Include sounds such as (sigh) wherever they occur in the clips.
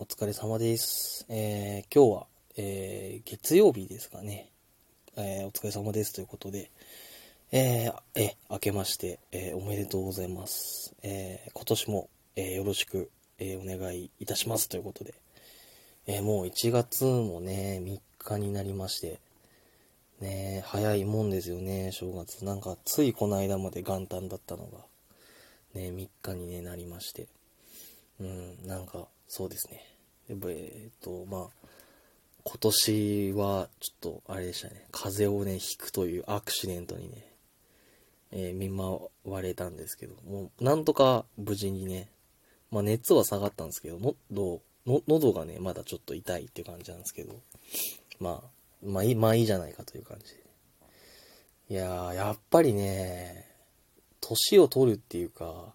お疲れ様です。えー、今日は、えー、月曜日ですかね。えー、お疲れ様ですということで、えー、え、明けまして、えー、おめでとうございます。えー、今年も、えー、よろしく、えー、お願いいたしますということで、えー、もう1月もね、3日になりまして、ね早いもんですよね、正月。なんか、ついこの間まで元旦だったのが、ね、3日に、ね、なりまして。うん、なんか、そうですね。えっと、まあ、今年は、ちょっと、あれでしたね、風邪をね、ひくというアクシデントにね、えー見舞われたんですけど、もう、なんとか無事にね、まあ、熱は下がったんですけど、喉、喉がね、まだちょっと痛いっていう感じなんですけど、まあ、まあいい、まあいいじゃないかという感じで。いやー、やっぱりね、年を取るっていうか、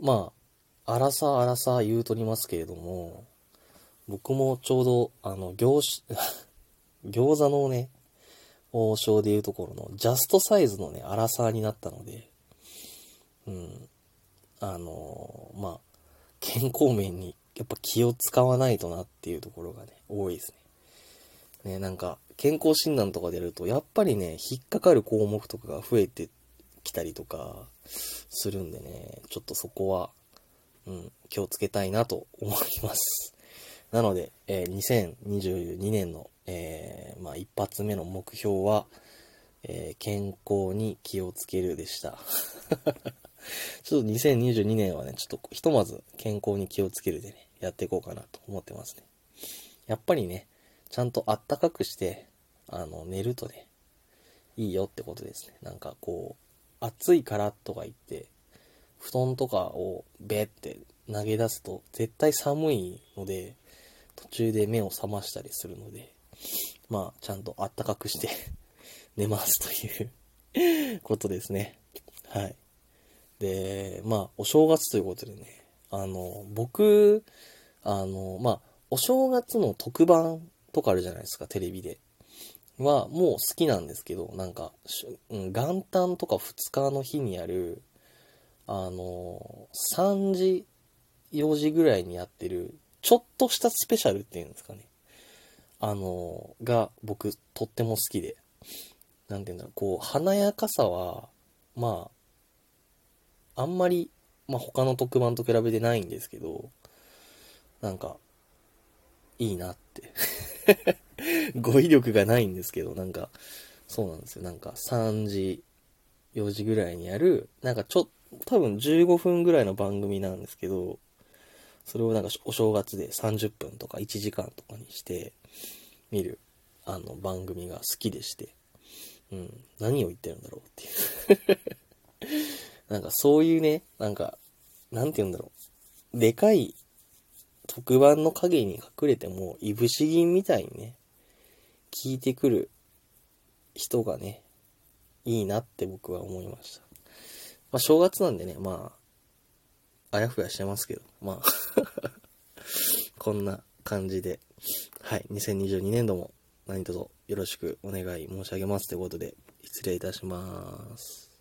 まあ、荒さ荒さ言うとりますけれども、僕もちょうど、あの、餃子、(laughs) 餃子のね、王将でいうところの、ジャストサイズのね、荒さになったので、うん、あのまあ、健康面にやっぱ気を使わないとなっていうところがね、多いですね。ね、なんか、健康診断とかでやると、やっぱりね、引っかかる項目とかが増えてきたりとか、するんでね、ちょっとそこは、うん、気をつけたいなと思います。(laughs) なので、えー2022年の、えーまあ、一発目の目標は、えー健康に気をつけるでした。(laughs) ちょっと2022年はね、ちょっとひとまず健康に気をつけるでね、やっていこうかなと思ってますね。やっぱりね、ちゃんとあったかくして、あの、寝るとね、いいよってことですね。なんかこう、暑いからとか言って、布団とかをベって投げ出すと絶対寒いので、途中で目を覚ましたりするので、まあ、ちゃんとあったかくして (laughs) 寝ますということですね。はい。で、まあ、お正月ということでね、あの、僕、あの、まあ、お正月の特番とかあるじゃないですか、テレビで。は、もう好きなんですけど、なんか、元旦とか2日の日にやる、あの、3時、4時ぐらいにやってる、ちょっとしたスペシャルっていうんですかね。あの、が僕とっても好きで。なんていうんだろう、こう、華やかさは、まあ、あんまり、まあ他の特番と比べてないんですけど、なんか、いいなって。(laughs) 語彙力がないんですけど、なんか、そうなんですよ。なんか3時、4時ぐらいにやる、なんかちょっ、多分15分ぐらいの番組なんですけど、それをなんかお正月で30分とか1時間とかにして見る、あの番組が好きでして、うん、何を言ってるんだろうっていう。(laughs) なんかそういうね、なんか、なんて言うんだろう。でかい特番の影に隠れても、いぶし銀みたいにね、聞いてくる人がね、いいなって僕は思いました。まあ正月なんでね、まあ、あやふやしてますけど、まあ、(laughs) こんな感じで、はい、2022年度も何卒よろしくお願い申し上げますということで、失礼いたします。